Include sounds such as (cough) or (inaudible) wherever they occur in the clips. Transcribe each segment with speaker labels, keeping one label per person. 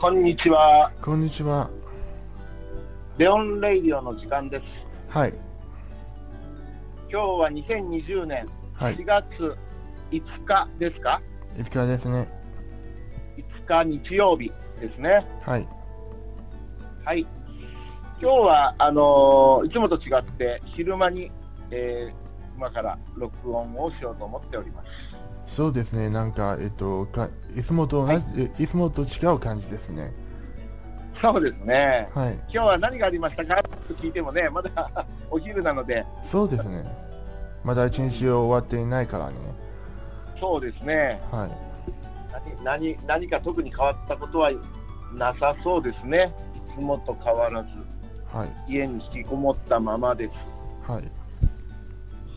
Speaker 1: こんにちは。
Speaker 2: こんにちは。
Speaker 1: レオン・レイディオの時間です。
Speaker 2: はい。
Speaker 1: 今日は2020年
Speaker 2: はい
Speaker 1: 4。月5日ですか、
Speaker 2: いつからですね。
Speaker 1: 5日日曜日ですね。
Speaker 2: はい。
Speaker 1: はい。今日は、あのーいつもと違って昼間に、えー今から録音をしようと思っております。
Speaker 2: そうですね。なんか、えっと、かいつもと同じ、えいつもと違う感じですね。
Speaker 1: そうですね。
Speaker 2: はい。
Speaker 1: 今日は何がありましたか？と聞いてもね、まだ (laughs) お昼なので、
Speaker 2: そうですね。まだ一日終わっていないからね。
Speaker 1: そうですね。
Speaker 2: はい。
Speaker 1: 何何何か特に変わったことはなさそうですね。いつもと変わらず、
Speaker 2: はい。
Speaker 1: 家に引きこもったままです。
Speaker 2: はい。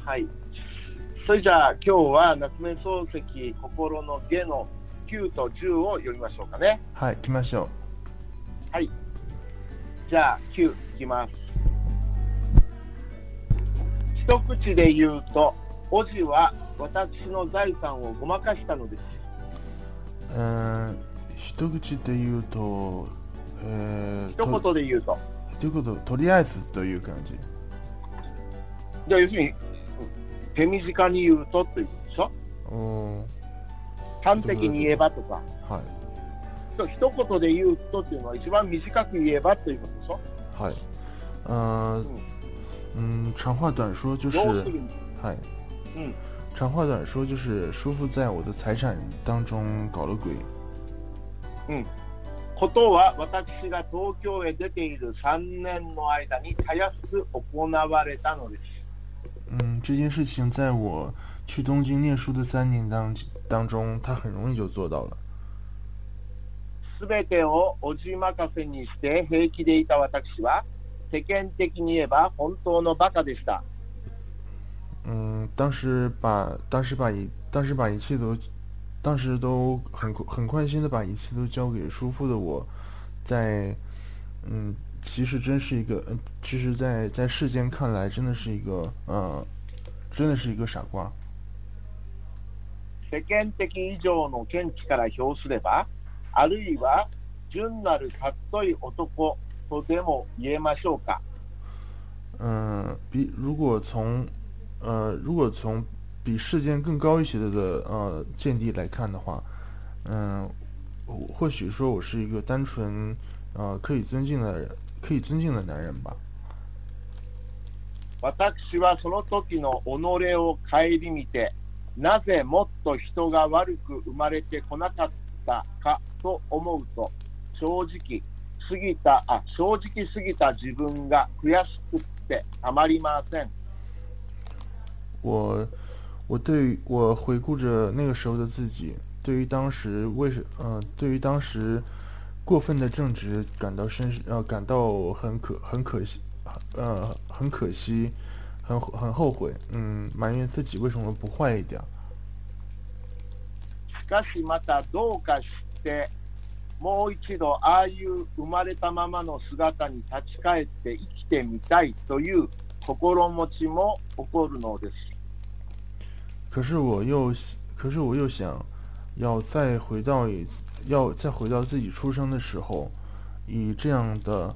Speaker 1: はい。それじゃあ、今日は夏目漱石心の下の9と10を読みましょうかね。
Speaker 2: はい。来ましょ
Speaker 1: はい。じゃあ、9いきます。一口で言うと、おじは私の財産をごまかしたのです。
Speaker 2: う。うーん、一口で言うと、えー、
Speaker 1: 一
Speaker 2: と
Speaker 1: 言で言うと。
Speaker 2: ということ、とりあえずという感じ。
Speaker 1: じゃあ、要するに、手短に言うとということでしょ？
Speaker 2: お
Speaker 1: 端的に言えばとか。
Speaker 2: ーはい。
Speaker 1: そう一言で言うとっていうのは一番短く言えばということでしょ？
Speaker 2: はい。呃，嗯，长话短说就是，嗨，
Speaker 1: 嗯，
Speaker 2: 长话短说就是叔父在我的财产当中搞了鬼。
Speaker 1: ことは私が東京へ出ている3年の間にたやすく行われたのです。
Speaker 2: 嗯，这件事情在我去东京念书的三年当当中，他很容易就做到了。
Speaker 1: すべてをおじ任せにして平気でいた私は世間的に言えば本当のバカでした。
Speaker 2: 嗯，当时把当时把一当时把一切都，当时都很很宽心的把一切都交给叔父的我，在嗯，其实真是一个，嗯，其实在在世间看来真的是一个，呃，真的是一个傻瓜。
Speaker 1: 世間的以上の見地から評すれば、あるいは純なる尊い男とでも言えましょうか。
Speaker 2: 嗯，比如果从，呃，如果从比世间更高一些的的呃见地来看的话，嗯，我或许说我是一个单纯，呃，可以尊敬的人，可以尊敬的男人吧。
Speaker 1: 私はその時の己を顧みて、なぜもっと人が悪く生まれてこなかったかと思うと、正直過ぎた、あ、正直すぎた自分が悔しくってたまりません。
Speaker 2: 我，我对于我回顾着那个时候的自己，对于当时为什，呃，对于当时过分的正直感到深，呃，感到很可很可惜，呃，很可惜，很很后悔，嗯，埋怨自己为什么不坏一点儿。
Speaker 1: しかしまたどうかして、もう一度ああいう生まれたままの姿に立ち返って生きてみたいという心持ちも起こるのです。
Speaker 2: 可是我又，可是我又想，要再回到一次，要再回到自己出生的时候，以这样的，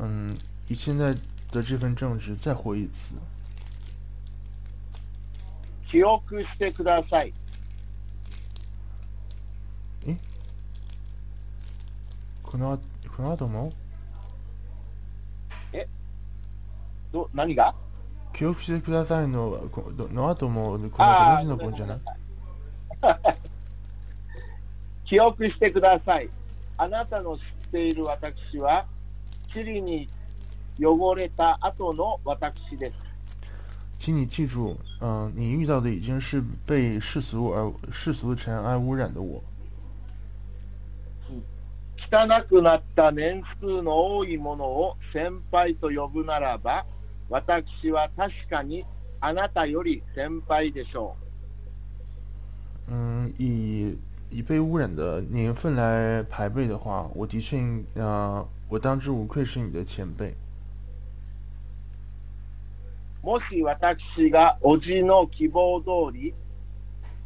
Speaker 2: 嗯，以现在的这份正直再活一次。
Speaker 1: 記憶してください。
Speaker 2: この後この後も？
Speaker 1: ど何が？
Speaker 2: 記憶してくださいのこの後もこの
Speaker 1: あー
Speaker 2: 話の文じゃない？(laughs)
Speaker 1: 記憶してください。あなたの知っている私は、塵に汚れた後の私です。
Speaker 2: 请你记住，嗯、你遇到的已经是被世俗而世俗的尘埃污染的我。
Speaker 1: 汚くなった年数の多いものを先輩と呼ぶならば、私は確かにあなたより先輩でしょ
Speaker 2: 嗯，以以被污染的年份来排辈的话，我的确应，呃，我当之无愧是你的前辈。
Speaker 1: もし私がおじの希望通り、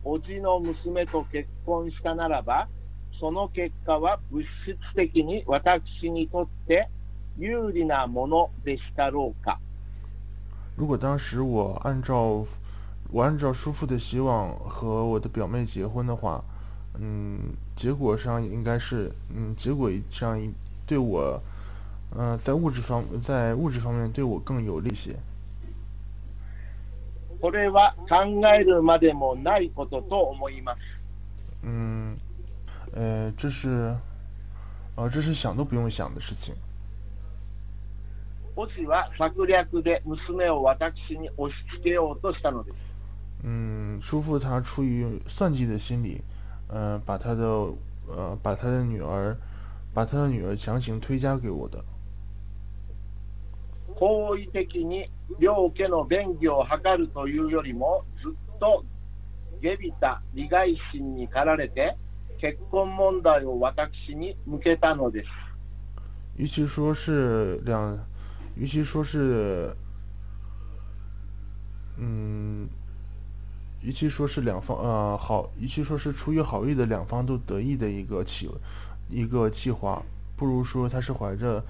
Speaker 1: おじの娘と結婚したならば、その結果は物質的に私にとって有利なものでしたろうか
Speaker 2: 如果当时我按照我按照叔父的希望和我的表妹结婚的话，嗯，结果上应该是，嗯，结果上对我，呃，在物质方在物质方面对我更有利些。
Speaker 1: これは考えるまでもないことと思います。
Speaker 2: 嗯，呃，这是，呃，这是想都不用想的事情。
Speaker 1: オジは策略で娘を私に押し付けようとしたのです。
Speaker 2: 嗯，叔父他出于算计的心理，呃，把他的呃把他的女儿，把他的女儿强行推嫁给我的。
Speaker 1: 好意的に両家の便宜を図るというよりもずっと下びた利害心に駆られて結婚問題を私に向けたのです。
Speaker 2: 与其说是两，与其说是，嗯，与其说是两方呃好，与其说是出于好意的两方都得意的一个企一个计划，不如说他是怀着，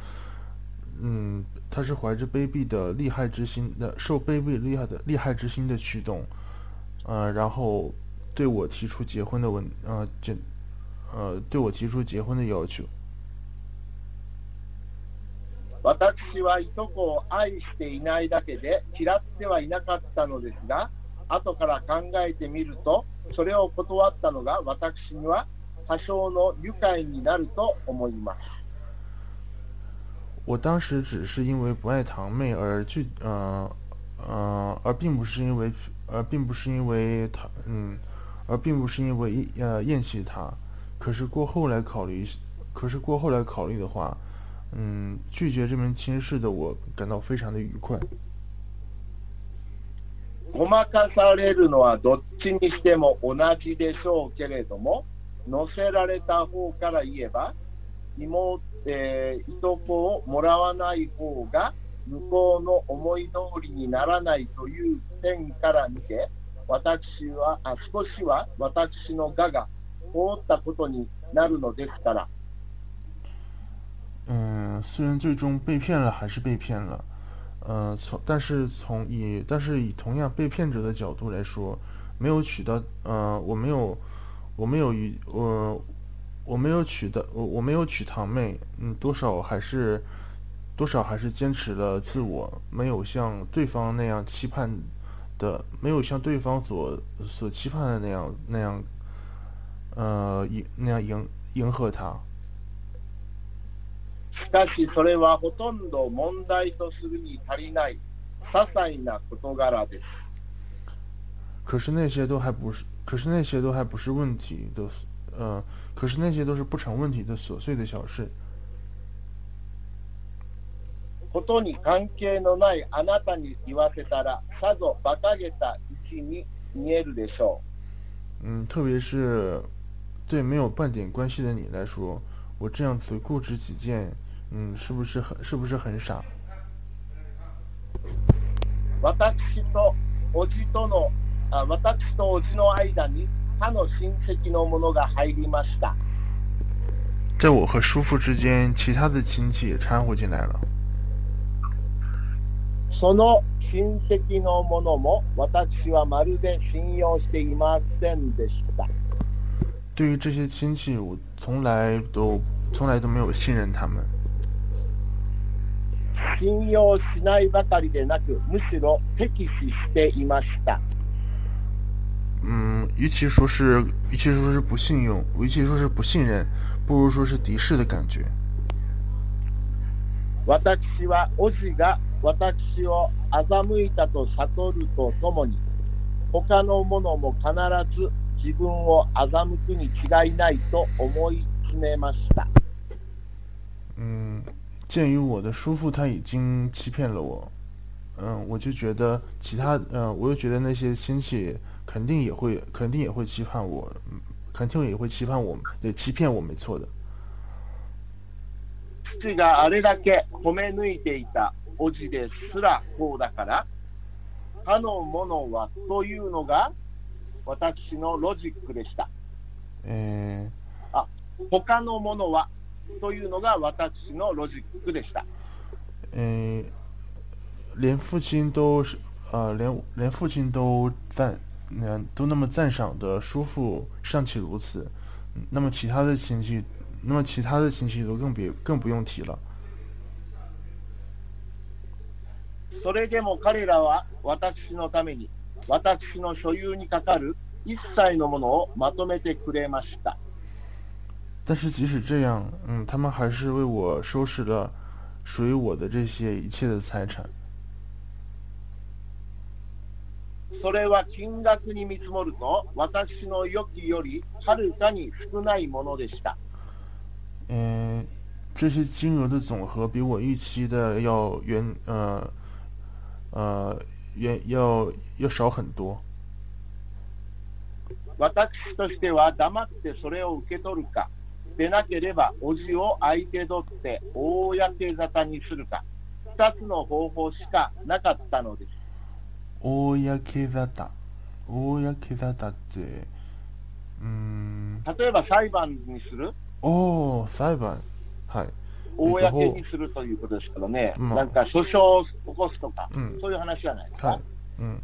Speaker 2: 嗯，他是怀着卑鄙的利害之心的，受卑鄙厉害的利害之心的驱动，呃，然后对我提出结婚的问，呃，这，呃，对我提出结婚的要求。
Speaker 1: 私はいとこを愛していないだけで嫌ってはいなかったのですが、後から考えてみると、それを断ったのが私には多少の愉快になると思います。
Speaker 2: 我当时只是因为不爱堂妹而拒，呃，呃，而并不是因为，而并不是因为他，嗯，而并不是因为呃厌弃他。可是过后来考虑，可是过后来考虑的话，嗯，拒绝这门亲事的我感到非常的愉快。
Speaker 1: ごまかされるのはどっちにしても同じでしょうけれども、乗せられた方から言えば、妹、 えー、いとこをもらわない方が向こうの思い通りにならないという点から見て、私はあ少しは私の我が凍ったことになるのですから。
Speaker 2: 嗯，虽然最终被骗了，还是被骗了。呃，从但是从以但是以同样被骗者的角度来说，没有取到呃，我没有我没有与我我没有娶的我我没有娶堂妹，嗯，多少还是多少还是坚持了自我，没有像对方那样期盼的，没有像对方所所期盼的那样那样呃迎那样迎迎合他。
Speaker 1: しかしそれはほとんど問題とするに足りない些細な事柄です。
Speaker 2: 可是那些都还不是，可是那些都还不是问题的， 呃，可是那些都是不成问题的琐碎的小事。
Speaker 1: ことに関係のないあなたに言わせたら、さぞ馬鹿げた一に見えるでしょ
Speaker 2: う。嗯，特别是对没有半点关系的你来说，我这样子固执己见，嗯，是不是很是不是很傻？
Speaker 1: 私とおじとのあ私とおじの間に 他の親戚の者が入りました。
Speaker 2: 在我和叔父之间，其他的亲戚也掺和进来了。
Speaker 1: その親戚の者も私はまるで信用していませんでした。
Speaker 2: 对于这些亲戚，我从来都从来都没有信任他们。
Speaker 1: 信用しないばかりでなく、むしろ敵視していました。
Speaker 2: 嗯，与其说是，与其说是不信用，与其说是不信任，不如说是敌视的感觉。
Speaker 1: 私はおじが私を欺いたと悟るとともに、他の者も必ず自分を欺くに違いないと思い詰めました。
Speaker 2: 嗯。鉴于我的叔父他已经欺骗了我，嗯，我就觉得其他，嗯，我又觉得那些亲戚 肯定也会，肯定也会期盼我，肯定也会期盼我，对，欺骗我没错的。
Speaker 1: 父があれだけ褒め抜いていたおじですらこうだから、他のものはというのが私のロジックでした。
Speaker 2: え
Speaker 1: ー、あ、他のものはというのが私のロジックでした。
Speaker 2: 诶，连父亲都是，呃，连连父亲都赞，嗯，都那么赞赏的叔父尚且如此，嗯那么其他的亲戚，那么其他的亲戚都更别更不用提了。
Speaker 1: それでも彼らは私のために、私の所有にかかる一切のものをまとめてくれました。
Speaker 2: 但是即使这样，嗯，他们还是为我收拾了属于我的这些一切的财产。
Speaker 1: それは金額に見積もると、私の予期よりはるかに少ないものでした。
Speaker 2: 嗯，这些金额的总和比我预期的要远，呃，呃，远要要少很多。
Speaker 1: 私としては黙ってそれを受け取るか、でなければ叔父を相手取って公沙汰にするか、二つの方法しかなかったのです。
Speaker 2: 公沙汰、公沙汰って、うん、
Speaker 1: 例えば裁判にする？
Speaker 2: おー、裁判、はい。
Speaker 1: 公にするということですからね、
Speaker 2: うん。
Speaker 1: なんか訴訟を起こすとか、
Speaker 2: うん。
Speaker 1: そういう話じゃないですか？
Speaker 2: 看。，嗯，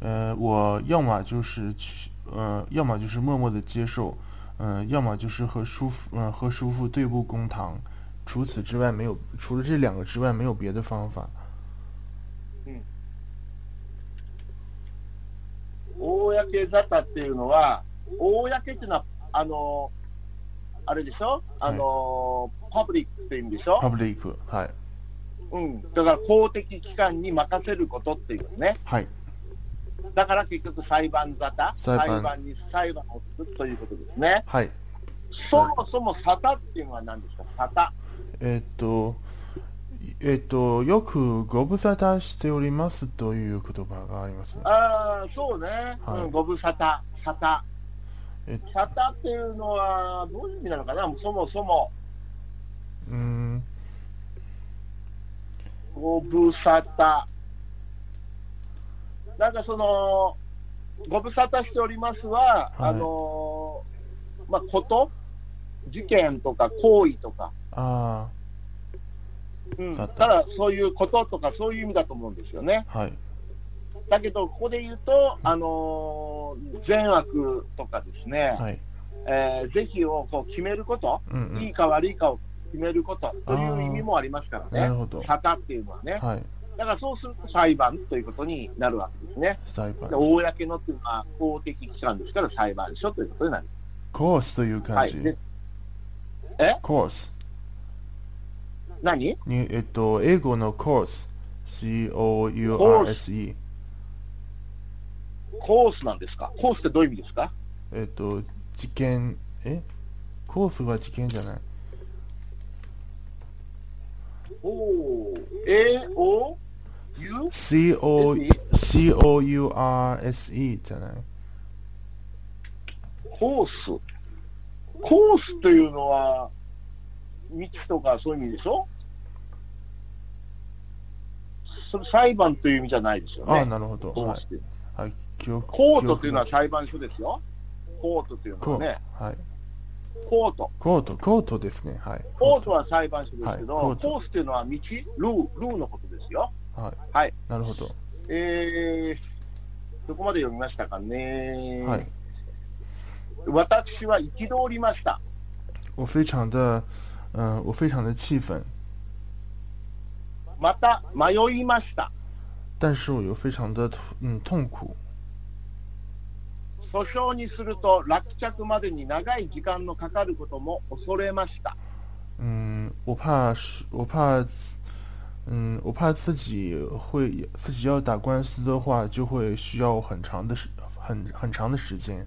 Speaker 2: 呃，我要么就是去，呃，要么就是默默的接受，嗯、要么就是和叔父，嗯、和叔父对簿公堂，除此之外没有，除了这两个之外没有别的方法。
Speaker 1: 公沙汰っていうのは、公っていうのは、あの、あれでしょあの、パブリックって意味でしょ、
Speaker 2: public，はい、
Speaker 1: うん。だから公的機関に任せることっていうね。
Speaker 2: はい、
Speaker 1: だから結局裁判沙汰、
Speaker 2: 裁判
Speaker 1: 裁判に裁判をするということですね。
Speaker 2: はい。
Speaker 1: そもそも沙汰っていうのは何ですか沙汰。
Speaker 2: えーっと、えーっと、よくご無沙汰しておりますという言葉があります。
Speaker 1: ああ、そうね。
Speaker 2: はい。
Speaker 1: うん、ご無沙汰、沙汰。
Speaker 2: え
Speaker 1: 沙汰っていうのは、どういう意味なのかな？そもそも、
Speaker 2: うーん、
Speaker 1: ご無沙汰。なんかその、ご無沙汰しておりますは、
Speaker 2: はい。
Speaker 1: あのー、まあ、こと？事件とか行為とか、
Speaker 2: あ
Speaker 1: うん、ただそういうこととかそういう意味だと思うんですよね。
Speaker 2: あ、はい、
Speaker 1: だけど、ここで言うと、あのー善悪とかですね、
Speaker 2: はい、
Speaker 1: えー是非をこう決めること、
Speaker 2: うんうん
Speaker 1: いいか悪いかを決めることという意味もありますからね
Speaker 2: なるほど、
Speaker 1: 沙汰っていうのはね。
Speaker 2: はい、
Speaker 1: だからそうすると裁判ということになるわけですね。
Speaker 2: 裁判
Speaker 1: で。公のっていうのは公的機関ですから裁判所ということになる。
Speaker 2: コースという
Speaker 1: はい。
Speaker 2: 感じ。
Speaker 1: でえ？
Speaker 2: コース。
Speaker 1: 何？
Speaker 2: に、えっと、英語のコース？C-O-U-R-S-E。
Speaker 1: コースなんですか？コースってどういう意味ですか？
Speaker 2: えっと、事件、え？コースは事件じゃない。
Speaker 1: おお?
Speaker 2: C-O、C-O-U-R-S-E じゃない？
Speaker 1: コース。コースというのは、道とかそういう意味でしょ？それ裁判という意味じゃないですよ
Speaker 2: ああ、
Speaker 1: ね。
Speaker 2: なるほど。はいはい、記憶。
Speaker 1: コートというのは裁判所ですよ。コートというのはね。
Speaker 2: ト。はい。
Speaker 1: コート。
Speaker 2: コート、コートですね。はい。
Speaker 1: コートは裁判所ですけど、
Speaker 2: はいコート
Speaker 1: コースというのは道、ルー、ルーのことですよ。
Speaker 2: はい。
Speaker 1: はい。
Speaker 2: なるほど。
Speaker 1: えー、どこまで読みましたかね。
Speaker 2: はい。
Speaker 1: 私は憤りました。
Speaker 2: 我非常的，嗯、我非常的气愤，
Speaker 1: また迷いました。
Speaker 2: 但是我又非常的嗯痛苦。
Speaker 1: 訴訟にすると落着までに長い時間のかかることも恐れました。
Speaker 2: 嗯，我怕是，我怕，嗯，我怕自己会自己要打官司的话，就会需要很长的时，很很长的时间。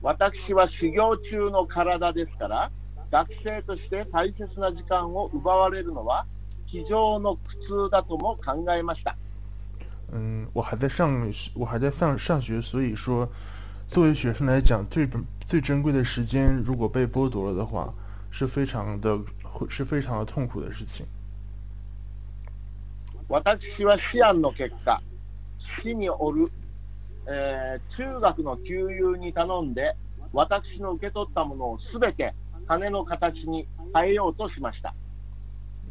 Speaker 1: 私は修行中の体ですから、学生として大切な時間を奪われるのは、机上の苦痛だとも考えました。
Speaker 2: 嗯，我还在上，我还在上上学，所以说，作为学生来讲，最最珍贵的时间如果被剥夺了的话，是非常的会是非常的痛苦的事情。
Speaker 1: 私は思案の結果、市におる、えー中学の旧友に頼んで、私の受け取ったものをすべて金の形に変えようとしました。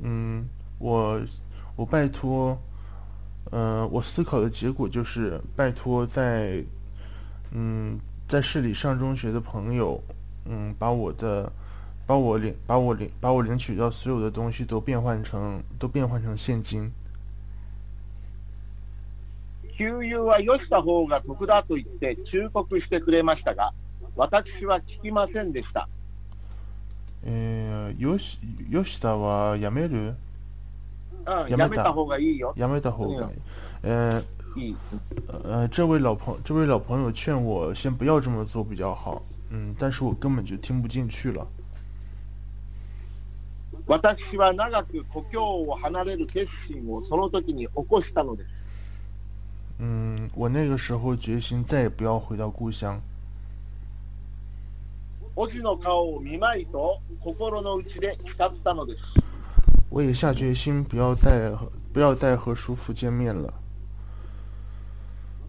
Speaker 2: 嗯，我我拜托，呃，我思考的结果就是拜托在，嗯，在市里上中学的朋友，嗯，把我的，把我领，把我领，把我领取到所有的东西都变换成，都变换成现金。
Speaker 1: 給油はよした方が得だと言って忠告してくれましたが、私は聞きませんでした。
Speaker 2: えー、よし、吉田はやめる
Speaker 1: うん、
Speaker 2: やめた
Speaker 1: やめた方がいいよ。
Speaker 2: やめた方がいい。呃
Speaker 1: いい。
Speaker 2: 呃，这位老朋这位老朋友劝我先不要这么做比较好。嗯，但是我根本就听不进去了。
Speaker 1: 私は長く故郷を離れる決心をその時に起こしたのです。
Speaker 2: 嗯，我那个时候决心再也不要回到故乡。
Speaker 1: おじの顔を見まいと心の内で誓ったのです。
Speaker 2: 我也下决心不要再和不要再和叔父见面了。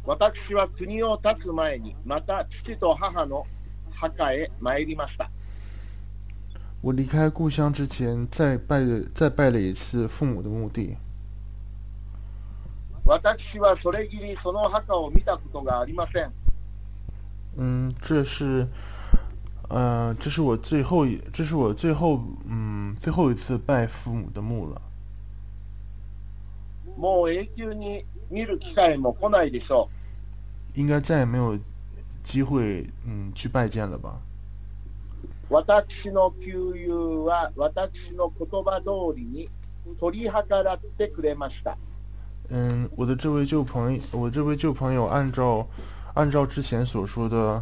Speaker 1: 私は国を立つ前にまた父と母の墓へ参りました。
Speaker 2: 我离开故乡之前，再拜了再拜了一次父母的墓地。
Speaker 1: 私はそれきりその墓を見たことがありません。
Speaker 2: 嗯，这是，呃，这是我最后一，这是我最后，嗯，最后一次拜父母的墓了。
Speaker 1: もう永久に見る機会も来ないでしょ
Speaker 2: 应该再也没有机会，嗯，去拜见了吧？
Speaker 1: う。私の旧友は私の言葉通りに取り計らってくれました。
Speaker 2: 嗯，我的这位旧朋友，我这位旧朋友按照按照之前所说的，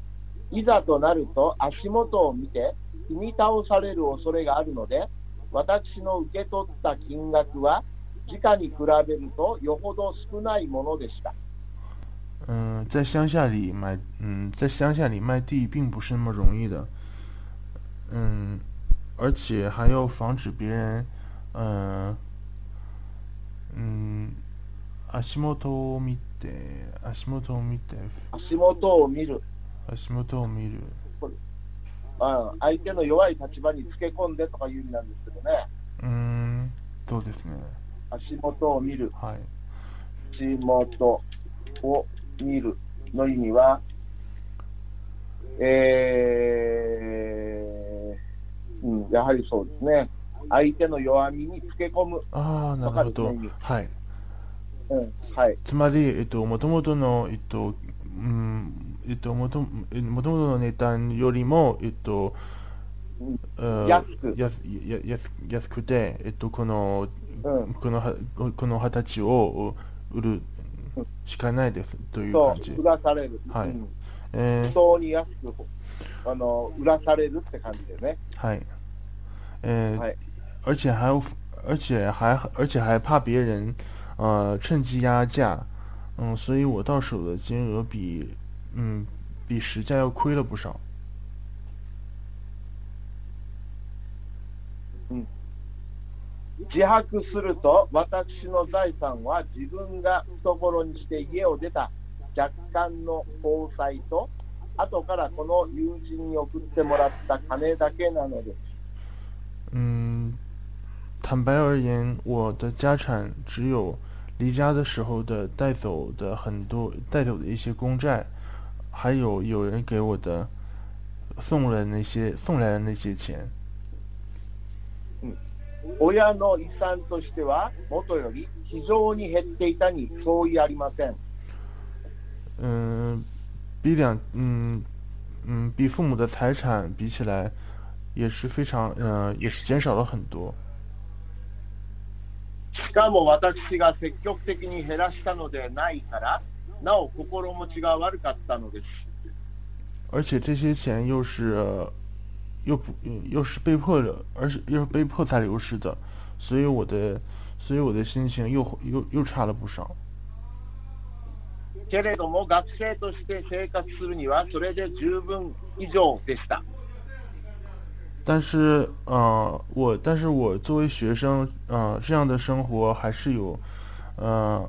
Speaker 1: いざとなると足元を見て踏み倒される恐れがあるので、私の受け取った金額は時価に比べるとよほど少ないものでした。
Speaker 2: 嗯，在乡下里买，嗯，在乡下里卖地并不是那么容易的。嗯，而且还要防止别人，嗯、嗯，足元を見て、足元を見て、
Speaker 1: 足元を見る、
Speaker 2: 足元を見る。
Speaker 1: うん、相手の弱い立場につけ込んでとかいう意味なんですけどね、
Speaker 2: うん、そうですね。
Speaker 1: 足元を見る、
Speaker 2: はい。
Speaker 1: 足元を見るの意味は、えーうん、やはりそうですね、相手の弱みにつけ込む、
Speaker 2: ああ、なるほど。はい。
Speaker 1: うんはい、
Speaker 2: つまり、えっと、もともとの、えっと、うん、えっと、もと、えもともとの値段よりも、えっと、
Speaker 1: 安く。
Speaker 2: 安や安安くて、えっと、この、
Speaker 1: うん、
Speaker 2: このは、ここの二十歳を売るしかないですという
Speaker 1: そ
Speaker 2: 感じ。
Speaker 1: う、売。らされる、
Speaker 2: はい。
Speaker 1: うん、
Speaker 2: え
Speaker 1: 不当に安くあの売らされるって感じですね。
Speaker 2: ー、はい。えー
Speaker 1: はい。
Speaker 2: 而且还有，而且还，而且还怕别人，呃，趁机压价，嗯，所以我到手的金额比，嗯，比实价要亏了不少。
Speaker 1: 自白すると、私の財産は自分が懐にして家を出た若干の交際と、後からこの友人に送ってもらった金だけなのです。
Speaker 2: 嗯，坦白而言，我的家产只有离家的时候的带走的很多带走的一些公债， 还有有人给我的送了那些送来的那些钱。
Speaker 1: 親の遺産としては、もとより非常に減っていたに相違ありません。
Speaker 2: 嗯，比两嗯嗯比父母的财产比起来，也是非常呃也是减少了很多。
Speaker 1: しかも私が積極的に減らしたのでないから、 なお心持ちが悪かったのです。
Speaker 2: 而且这些钱又是又不又是被迫的，而是又是被迫才流失的，所以我的所以我的心情又又又差了不少。
Speaker 1: けれども学生として生活するにはそれで十分以上でした。
Speaker 2: 但是，呃，我但是我作为学生，呃，这样的生活还是有，呃，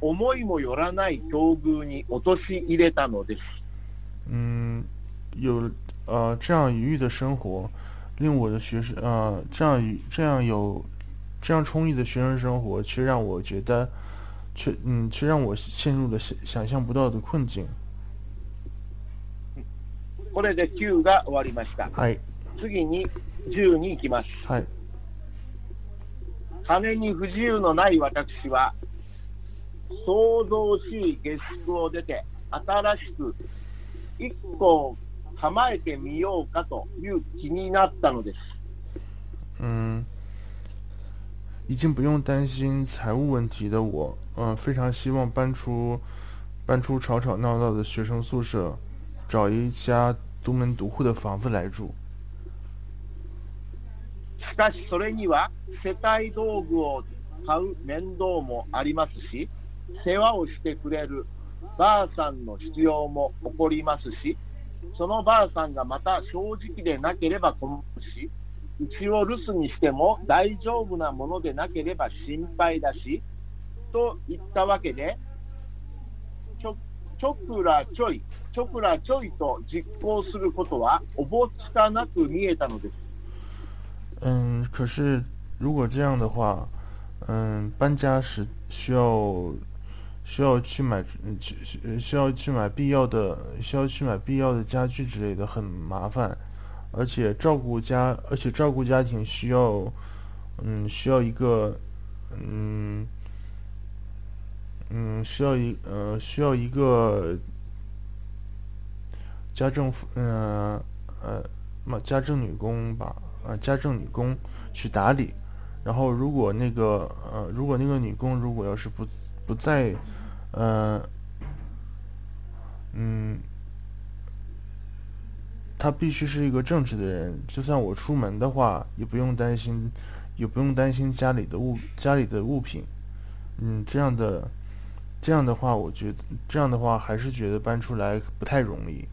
Speaker 1: 思いもよらない境遇に陥れたのです。
Speaker 2: 嗯，有呃这样愉悦的生活，令我的学生呃这样愉这样有这样充裕的学生生活，却让我觉得，却嗯却让我陷入了想想象不到的困境。
Speaker 1: これで9が終わりました。
Speaker 2: はい
Speaker 1: 次に10に行きます。
Speaker 2: はい
Speaker 1: 金に不自由のない私は、創造しい下宿を出て、新しく一個構えてみようかという気になったのです。
Speaker 2: 嗯，已经不用担心财务问题的我，嗯、非常希望搬出搬出吵吵闹闹的学生宿舍，找一家独门独户的房子来住。
Speaker 1: しかしそれには世帯道具を買う面倒もありますし、世話をしてくれるばあさんの必要も起こりますし、そのばあさんがまた正直でなければ困るし、うちを留守にしても大丈夫なものでなければ心配だし、といったわけで、ちょちょくらちょい、ちょくらちょいと実行することはおぼつかなく見えたのです。
Speaker 2: 嗯，可是如果这样的话，嗯，搬家时需要需要去买需需要去买必要的需要去买必要的家具之类的，很麻烦，而且照顾家而且照顾家庭需要嗯需要一个嗯嗯需要一呃需要一个家政妇嗯呃嘛家政女工吧。呃家政女工去打理，然后如果那个呃如果那个女工如果要是不不在，呃嗯，她必须是一个正直的人，就算我出门的话，也不用担心，也不用担心家里的物家里的物品，嗯，这样的这样的话，我觉得这样的话还是觉得搬出来不太容易。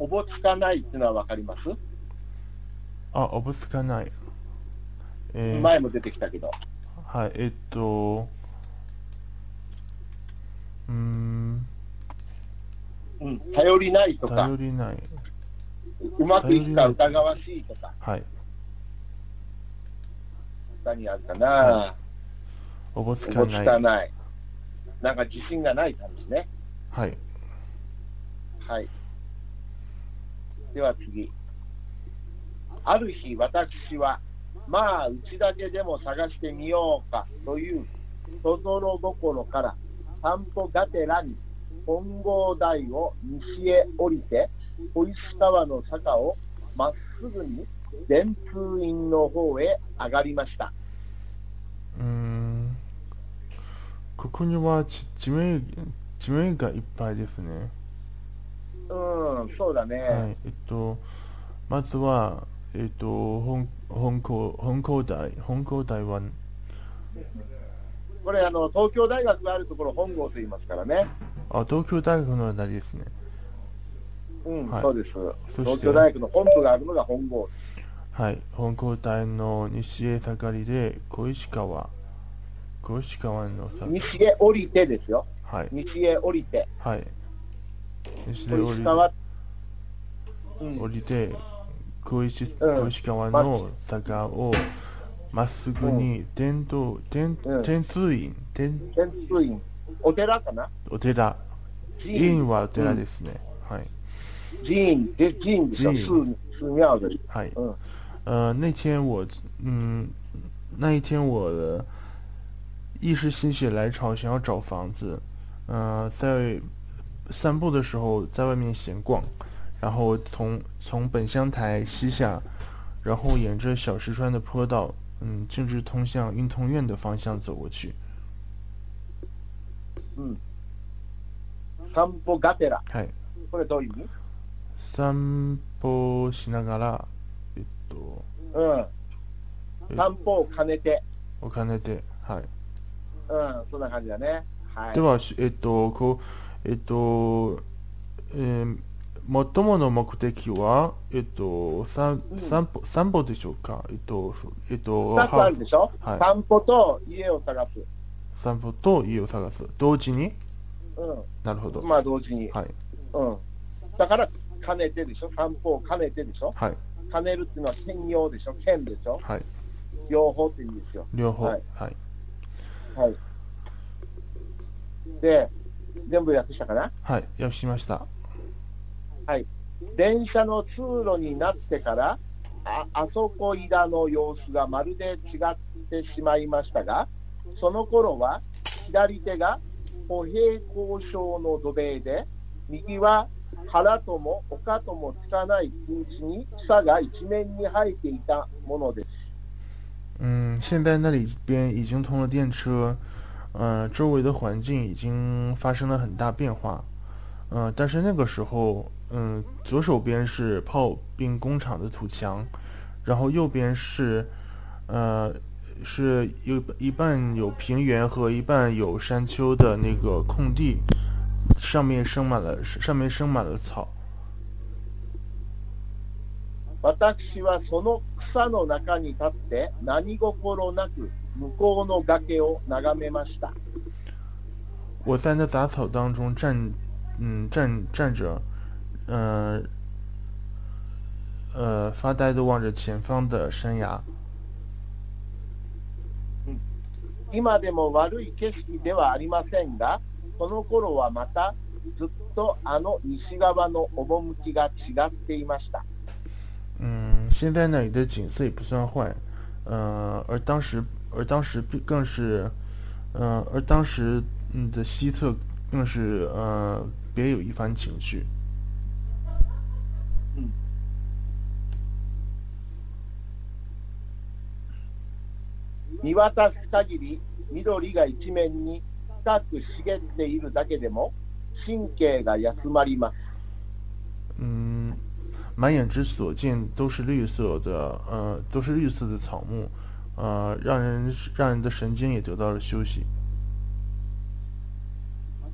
Speaker 1: おぼつかないっていうのはわかります、
Speaker 2: あ、おぼつかない。 えー
Speaker 1: 前も出てきたけど。
Speaker 2: はい、えっと、うーん、
Speaker 1: うん、頼りないとか
Speaker 2: 頼、りない。
Speaker 1: うまくいくか疑わしいとか、
Speaker 2: はい、
Speaker 1: 他にあるかな、
Speaker 2: はおぼつ
Speaker 1: おぼつ
Speaker 2: かない。
Speaker 1: かない。なんか自信がない感じね。
Speaker 2: はい、
Speaker 1: はい。では次。ある日、私は、まあ、うちだけでも探してみようかという、そぞろ心から、散歩がてらに、本郷台を西へ降りて、小石川の坂をまっすぐに電通院の方へ上がりました。
Speaker 2: うーん、ここには地地名地名がいっぱいですね。
Speaker 1: うん、そうだね。
Speaker 2: はい、えっと、まずは、えっと、本本校本校大本校大は、
Speaker 1: これあの、東京大学があるところ、本郷と言いますからね。
Speaker 2: あ、東京大学のあたりですね。
Speaker 1: うん、
Speaker 2: はい
Speaker 1: そうです。東京大学の本部があるのが本郷。
Speaker 2: はい、本校大の西へ下がりで小石川、小石川のさ、
Speaker 1: 西へ降りてですよ。
Speaker 2: はい、
Speaker 1: 西へ降りて。
Speaker 2: はい。西で降り
Speaker 1: 小石川、うん、
Speaker 2: 降りて、小石
Speaker 1: うん
Speaker 2: 小石川の坂をまっすぐに天道天
Speaker 1: うん
Speaker 2: 天通院天
Speaker 1: 天通院、お寺かな
Speaker 2: お寺
Speaker 1: 寺院
Speaker 2: 院はお寺ですね。はい。
Speaker 1: 寺院で寺院でしょ
Speaker 2: 寺院
Speaker 1: 寺寺庙的。
Speaker 2: はい。
Speaker 1: 嗯
Speaker 2: 呃，那天我，嗯，那一天我的一时心血来潮，想要找房子，呃，在散步的时候在外面闲逛， 然后从从本乡台西下，然后沿着小石川的坡道，嗯，径直通向运通院的方向走过去。
Speaker 1: うん。散歩がてら。
Speaker 2: はい。
Speaker 1: これどういう意味
Speaker 2: 散歩しながら、えっと、
Speaker 1: うん。散歩を兼ねて。
Speaker 2: お金で、はい。
Speaker 1: うん、そんな感じだね。はい。
Speaker 2: では、しえっと、こう、えっと、えー最もの目的は、えっと、散散歩、散歩でしょうか？えっと、そえっと、
Speaker 1: 2つあるでしょ、
Speaker 2: はい
Speaker 1: 散歩と家を探す。
Speaker 2: 散歩と家を探す。同時に？
Speaker 1: う
Speaker 2: なるほど。
Speaker 1: ん。まあ同時に。
Speaker 2: はい。
Speaker 1: うん。だから、兼ねてでしょ？散歩を兼ねてでしょ？
Speaker 2: はい。
Speaker 1: 兼ねるっていうのは兼用でしょ？兼でしょ？
Speaker 2: はい。
Speaker 1: 両方って意味ですよ。
Speaker 2: 両方。
Speaker 1: は
Speaker 2: はいい。
Speaker 1: はい。で、全部訳したかな？
Speaker 2: はい。訳しました。
Speaker 1: はい。電車の通路になってから、ああそこいらの様子がまるで違ってしまいましたが、その頃は左手が歩兵交渉の土塀で、右は腹とも丘ともつかない空地に草が一面に生えていたものです。
Speaker 2: 嗯，现在那里边已经通了电车，呃，周围的环境已经发生了很大变化，呃，但是那个时候，嗯、左手边是炮兵工厂的土墙，然后右边是，呃，是有一半有平原和一半有山丘的那个空地，上面生满了上面生满了草。
Speaker 1: 私はその草の中に立って何心なく向こうの崖を眺めました。
Speaker 2: 我在那杂草当中站，嗯，站站着， 呃，呃，发呆的望着前方的山崖。
Speaker 1: 今でも悪い景色ではありませんが、その頃はまたずっとあの西側の趣が違っていました。
Speaker 2: 嗯，现在那里的景色也不算坏，呃，而当时，而当时并更是，呃，而当时嗯的西侧更是呃别有一番情绪。
Speaker 1: 見渡す限り緑が一面に深く茂っているだけでも神経が休まります。
Speaker 2: 嗯，满眼之所见都是绿色的，呃，都是绿色的草木，呃，让人让人的神经也得到了休息。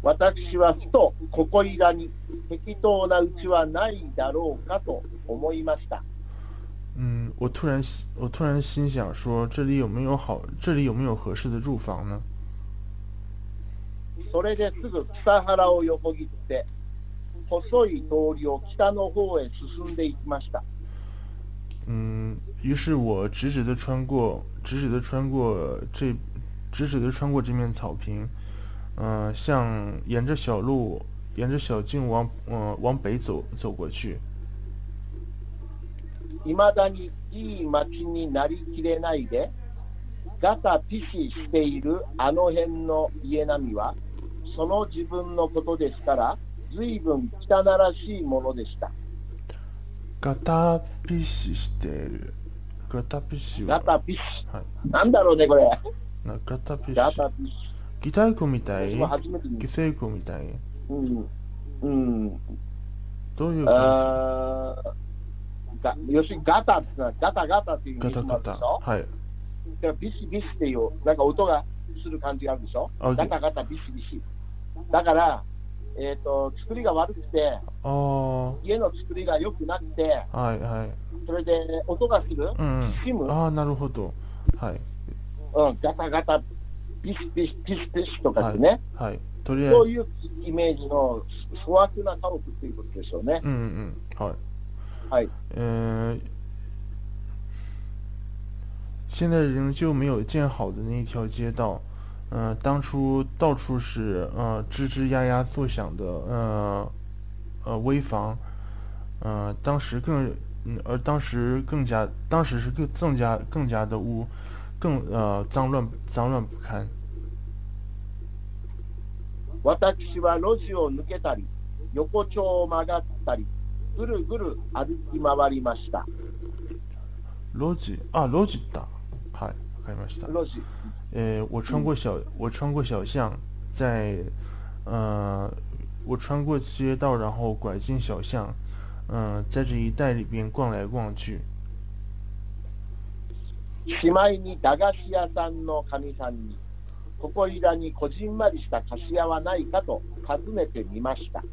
Speaker 1: 私はふとここいらに適当な家はないだろうかと思いました。
Speaker 2: 嗯，我突然心我突然心想说，这里有没有好，这里有没有合适的住房呢？
Speaker 1: それですぐ草原を横切って、細い通りを北の方へ進んでいきました。
Speaker 2: 嗯，于是我直直的穿过，直直的穿过这，直直的穿过这面草坪，嗯、向沿着小路，沿着小径往，呃，往北走走过去。
Speaker 1: いまだにいい町になりきれないで、ガタピシしているあの辺の家並みは、その自分のことですから、ずいぶん汚らしいものでした。
Speaker 2: ガタピシしている。ガタピシは、
Speaker 1: ガタピシ。
Speaker 2: はい。
Speaker 1: なんだろうね、これ。
Speaker 2: なガタピシ。
Speaker 1: ガタピシ。
Speaker 2: ギタイコみたい？
Speaker 1: 初めて見
Speaker 2: ギタイコみたい？
Speaker 1: うん。うん。
Speaker 2: どういう感
Speaker 1: あーが要するにガタってのはガタガタっていう
Speaker 2: じガタガタ。
Speaker 1: 意味もあるでしょ
Speaker 2: はい。
Speaker 1: だからビシビシっていう、なんか音がする感じがあるでしょ？
Speaker 2: あ
Speaker 1: ガタガタビシビシ。だから、えっ、と、作りが悪くて、家の作りが良くなくて、
Speaker 2: いはい。
Speaker 1: それで音がする、
Speaker 2: うん。ああ、なるほど。はい。
Speaker 1: うん、ガタガタ、ビシビシ、ピシピシとかってね、
Speaker 2: はい。とりあえず、
Speaker 1: そういうイメージの粗悪な家屋っていうことでしょうね。
Speaker 2: 嗯嗯，好，
Speaker 1: はい。
Speaker 2: 嗯、现在仍旧没有建好的那一条街道， 嗯、当初到处是呃吱吱呀呀作响的呃呃危房，呃，当时更嗯，而当时更加，当时是更更加更加的污，更呃脏乱脏乱不堪。
Speaker 1: 私は路地を抜けたり、横丁を曲がったり、 ぐるぐる歩き回りました。
Speaker 2: 逻辑啊，逻辑だ。はい、わかりました。
Speaker 1: 路地。
Speaker 2: 呃，我穿过小，我穿过小巷，在呃，我穿过街道，然后拐进小巷，嗯、在这一带里边逛来逛去。
Speaker 1: しまいに駄菓子屋さんのかみさんに、ここいらにこじんまりした菓子屋はないかと尋ねてみました。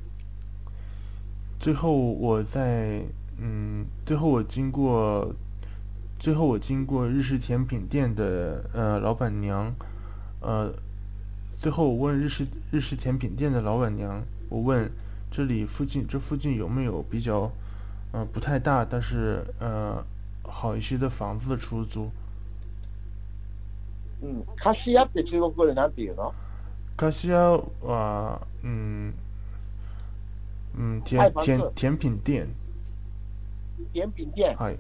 Speaker 2: 最后我在嗯，最后我经过，最后我经过日式甜品店的呃老板娘，呃，最后我问日式日式甜品店的老板娘，我问这里附近这附近有没有比较呃不太大，但是呃好一些的房子的出租。
Speaker 1: うん、菓子屋って中国語でなんて言うの
Speaker 2: 菓子屋は嗯嗯 甜
Speaker 1: はい
Speaker 2: 甜甜品店
Speaker 1: 甜品店。
Speaker 2: はい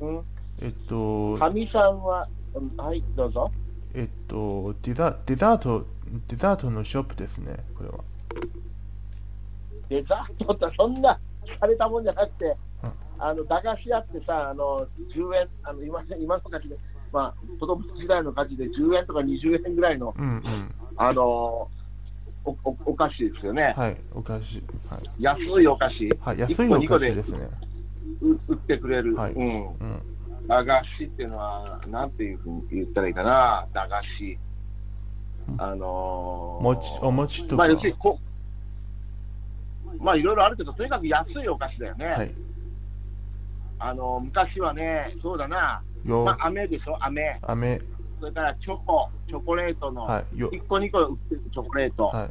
Speaker 1: うん、
Speaker 2: えっと
Speaker 1: かみさんは、うん、はい、どうぞ。
Speaker 2: えっと、デザデザート、デザートのショップですね、これは。
Speaker 1: デザートってそんなされたもんじゃなくて、
Speaker 2: うん
Speaker 1: あの駄菓子屋ってさ、あの10円、あの今今の価値で、まあ、子供時代の価値で10円とか20円ぐらいの、
Speaker 2: うんうん。
Speaker 1: あのおおお菓子ですよね、
Speaker 2: はい、お菓子。はい。
Speaker 1: 安いお菓子、
Speaker 2: はい、
Speaker 1: 一
Speaker 2: 安いお菓子ですね。
Speaker 1: う売ってくれる、
Speaker 2: はい
Speaker 1: うん、
Speaker 2: うん。
Speaker 1: 駄菓子っていうのは、なんていうふうに言ったらいいかな、駄菓子。あのー、
Speaker 2: 餅、お餅とか。
Speaker 1: まあ、要するにこまあ、いろいろあるけど、とにかく安いお菓子だよね。
Speaker 2: はい。
Speaker 1: あの昔はね、そうだな、
Speaker 2: よ
Speaker 1: ま、あ、飴でしょ、飴。
Speaker 2: 飴。
Speaker 1: それからチョコ、チョコレートの、
Speaker 2: はい。よ、
Speaker 1: 1個2個売ってるチョコレート、
Speaker 2: はい。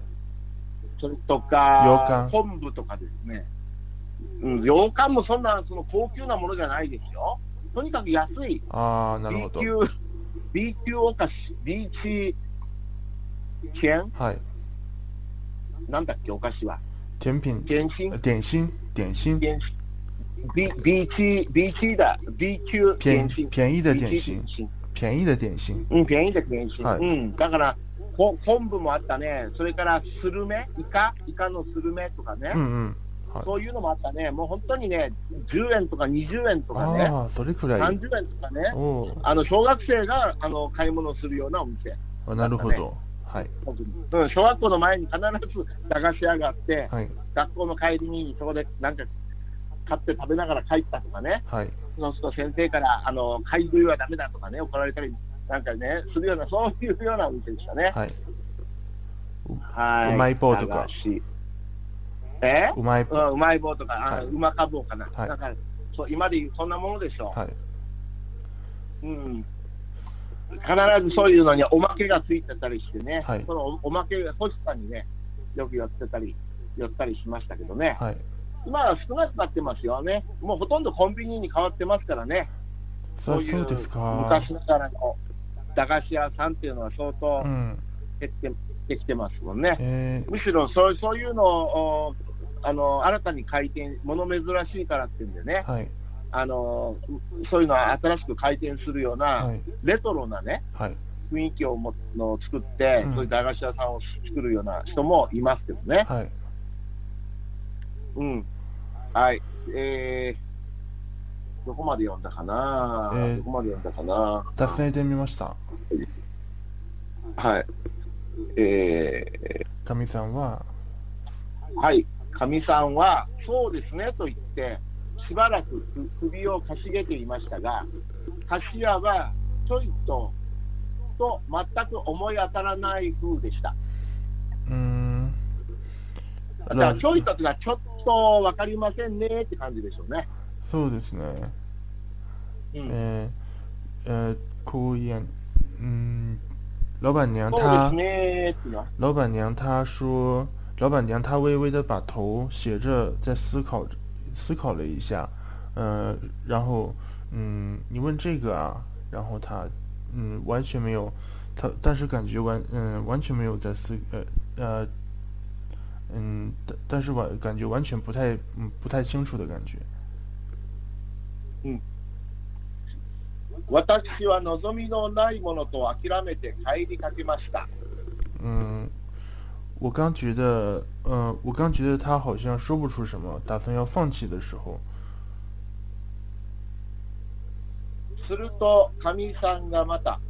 Speaker 1: それとか昆布とかですね。うん、羊羹もそんなその高級なものじゃないですよ。とにかく安い
Speaker 2: あー、なるほ
Speaker 1: B
Speaker 2: ど。
Speaker 1: 級、B 級お菓子、B 級券
Speaker 2: はい。
Speaker 1: なんだっけ、お菓子は？
Speaker 2: 甜品。
Speaker 1: 点心？
Speaker 2: 点心？点心？
Speaker 1: 点心 B, B 級、B 級だ。B 級
Speaker 2: 便
Speaker 1: 点心。
Speaker 2: 便宜的
Speaker 1: B
Speaker 2: 点
Speaker 1: 級
Speaker 2: 心。便宜的点心。
Speaker 1: うん、便宜で点心。
Speaker 2: はい
Speaker 1: うん。だから、こ昆布もあったね。それから、スルメイカ？イカのスルメとかね。
Speaker 2: うんうん。はい。
Speaker 1: そういうのもあったね。もう本当にね、10円とか20円とかね。
Speaker 2: それくらい。
Speaker 1: 30円とかね。あの、小学生が、あの、買い物するようなお店。
Speaker 2: あなるほど。はい。
Speaker 1: うん、小学校の前に必ず駄菓子屋があって、
Speaker 2: はい。
Speaker 1: 学校の帰りにそこでなんか買って食べながら帰ったとかね。
Speaker 2: はい。
Speaker 1: そうすると先生から、あの、買い食いはダメだとかね、怒られたり、なんかね、するような、そういうようなお店でしたね。
Speaker 2: はい。
Speaker 1: はい。
Speaker 2: うまい棒とか。
Speaker 1: え？
Speaker 2: うまい。
Speaker 1: うん、うまい棒とか、あ
Speaker 2: はいう
Speaker 1: まか棒かな。
Speaker 2: はい
Speaker 1: なんか、そう、今で言うそんなものでしょ。
Speaker 2: はい。
Speaker 1: うん。必ずそういうのにおまけがついてたりしてね、
Speaker 2: はい
Speaker 1: そのおおまけが欲しさにね、よく寄ってたり、寄ったりしましたけどね。
Speaker 2: はい。
Speaker 1: 今は少なくなってますよね。もうほとんどコンビニに変わってますからね。
Speaker 2: そう
Speaker 1: い
Speaker 2: そうですか。
Speaker 1: 昔ながらの駄菓子屋さんっていうのは相当
Speaker 2: うん。
Speaker 1: 減ってできてますもんね。
Speaker 2: えー、
Speaker 1: むしろそうそういうのをおあの新たに開店、物珍しいからっていうんでね、
Speaker 2: はい。
Speaker 1: あのそういうのを新しく開店するような、
Speaker 2: はい。
Speaker 1: レトロなね、
Speaker 2: はい。
Speaker 1: 雰囲気をもの作って、
Speaker 2: うん
Speaker 1: そういう駄菓子屋さんを作るような人もいますけどね。
Speaker 2: はい。
Speaker 1: うん。はい。えー、どこまで読んだかな、
Speaker 2: えー
Speaker 1: どこまで読んだかな？
Speaker 2: 脱線でみました。
Speaker 1: はい。え
Speaker 2: かみさんは、
Speaker 1: ー、はい。かみさんは、そうですねと言って、しばらくく首をかしげていましたが、菓子屋はちょいと、と全く思い当たらない風でした。
Speaker 2: うーん。
Speaker 1: だからちょいとってのはちょっとわかりませんねって感じでしょうね。
Speaker 2: そうですね。
Speaker 1: うん。
Speaker 2: 呃呃，cô yan，嗯，老板娘
Speaker 1: そう
Speaker 2: 她
Speaker 1: ですねっていうのは。
Speaker 2: 老板娘她说，老板娘她微微的把头斜着在思考着，思考了一下，呃，然后嗯，你问这个啊，然后她嗯完全没有， 他但是感觉完嗯完全没有在思呃呃 嗯但但是完感觉完全不太嗯不太清楚的感觉。
Speaker 1: 私は望みのないものと諦めて帰りかけました。
Speaker 2: 嗯，我刚觉得呃我刚觉得他好像说不出什么，打算要放弃的时候，
Speaker 1: すると、かみさんがまた、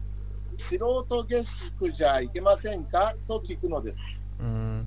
Speaker 1: 素人下宿じゃいけませんかと聞くのです。
Speaker 2: 嗯，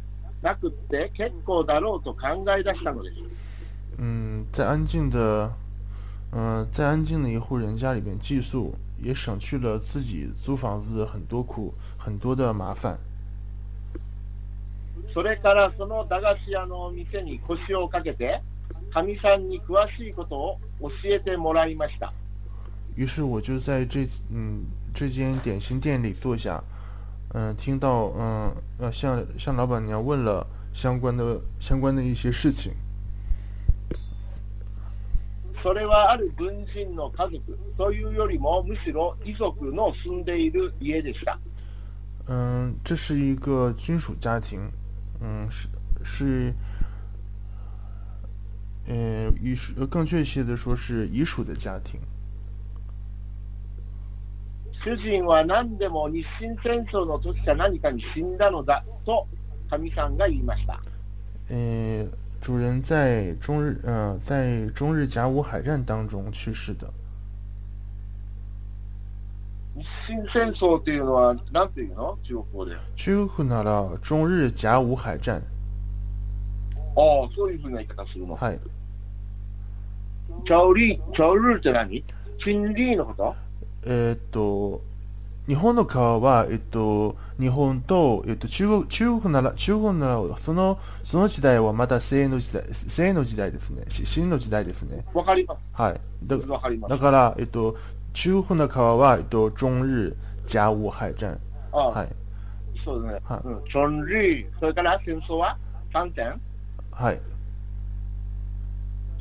Speaker 1: なくって結構だろうと考え出したのです。
Speaker 2: 嗯，在安静的嗯、在安静的一户人家里边寄宿，也省去了自己租房子的很多苦很多的麻烦。
Speaker 1: それからその駄菓子屋の店に腰をかけて、かみさんに詳しいことを教えてもらいました。
Speaker 2: 于是我就在这嗯这间点心店里坐下，嗯、听到嗯呃向向老板娘问了相关的相关的一些事情。
Speaker 1: それはある軍人の家族というよりも、むしろ遺族の住んでいる家でした。
Speaker 2: 嗯，这是一个军属家庭，嗯是是，呃遗属呃更确切的说是遗属的家庭。
Speaker 1: 主人は何でも日清戦争の時か何かに死んだのだと、かみさんが言いました。
Speaker 2: 呃，主人在中日呃在中日甲午海战当中去世的。
Speaker 1: 日清戦争というのは、なんていうの？中国語で。あ
Speaker 2: 中国なら中日甲午海战。
Speaker 1: あ、そういうふうな言い方するの。
Speaker 2: はい。
Speaker 1: チャオリー、チャオルーって何？チンリーのこと？
Speaker 2: えーっと、日本の川は、えっと、日本と、えっと、中国、中国なら、中国なら、その、その時代はまだ西の時代、西の時代ですね。し清の時代ですね。
Speaker 1: わかります。
Speaker 2: はい。だ
Speaker 1: わかります
Speaker 2: だ。から、えっと、中国の川は、えっと、中日甲午海战。
Speaker 1: ああ
Speaker 2: はい。
Speaker 1: そうですね。
Speaker 2: はい
Speaker 1: うん。チョンリー、それから戦争は3点
Speaker 2: はい。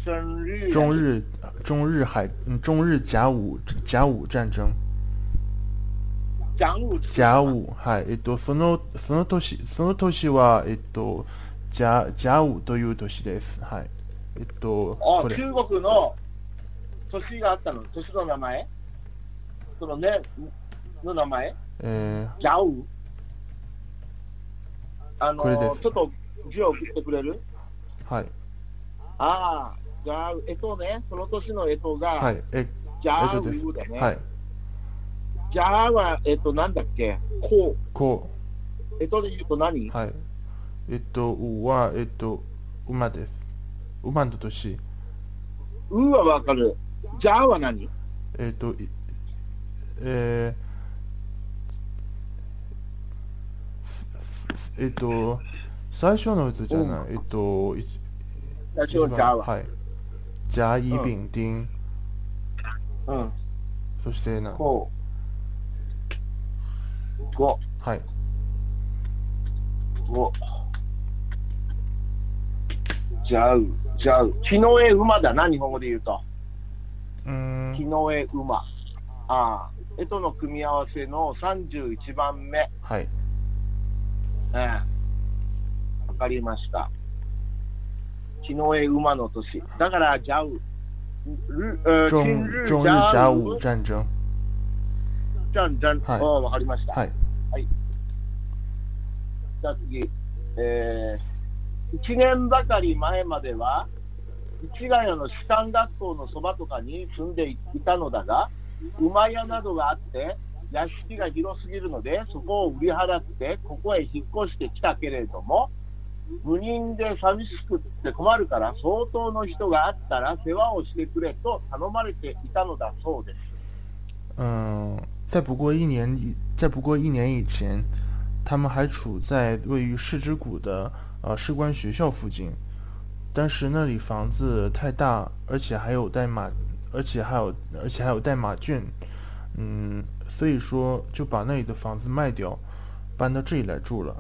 Speaker 1: チョンリー。
Speaker 2: 中日、中日海、嗯中日甲午、甲午战争。
Speaker 1: ジャンウ
Speaker 2: 甲午、はい。えっと、その、その年、その年は、えっと、甲、甲午という年です。はい。えっと、
Speaker 1: あ。中国の年があったの、年の名前？そのね、の名前？
Speaker 2: え
Speaker 1: ジャウあのちょっと字を送ってくれる？
Speaker 2: ー、はい。
Speaker 1: ああ、ジャウ、えとね、その年のえとが、
Speaker 2: はい。え、
Speaker 1: ジャウ
Speaker 2: えとです
Speaker 1: だね。
Speaker 2: はい。
Speaker 1: ジャウは、えっと、なんだっけ？こ
Speaker 2: こ
Speaker 1: う。えとで言うと何、
Speaker 2: う、はい。えっと、うは、えっと、馬です。馬の年。
Speaker 1: うはわかる。ジャウは何？
Speaker 2: えっと、いえー、えっと、最初の人じゃない？えっと、い
Speaker 1: 最初はジャウは。
Speaker 2: はい。甲乙丙丁、
Speaker 1: うん。
Speaker 2: そしてな、
Speaker 1: こう。ご、
Speaker 2: はい。
Speaker 1: ご。ジャウ、ジャウ。木の絵馬だな、日本語で言うと。
Speaker 2: うーん、
Speaker 1: 木の絵馬。ああ。絵との組み合わせの31番目。え
Speaker 2: はい。
Speaker 1: え。わかりました。木の絵馬の年。だから、ジャウ。ル呃
Speaker 2: 中
Speaker 1: 今日
Speaker 2: 中日甲午战争。
Speaker 1: じゃんじゃん。
Speaker 2: はい
Speaker 1: わかりました。
Speaker 2: はい。
Speaker 1: じゃあ次。えー、1年ばかり前までは、市ヶ谷の士官学校のそばとかに住んでいたのだが、馬屋などがあって、屋敷が広すぎるので、そこを売り払って、ここへ引っ越してきたけれども、無人で寂しくって困るから、相当の人があったら世話をしてくれと頼まれていたのだそうです。
Speaker 2: 嗯， 在不过一年以在不过一年以前，他们还处在位于市之谷的呃士官学校附近，但是那里房子太大，而且还有带马，而且还有而且还有带马圈，嗯，所以说就把那里的房子卖掉，搬到这里来住了。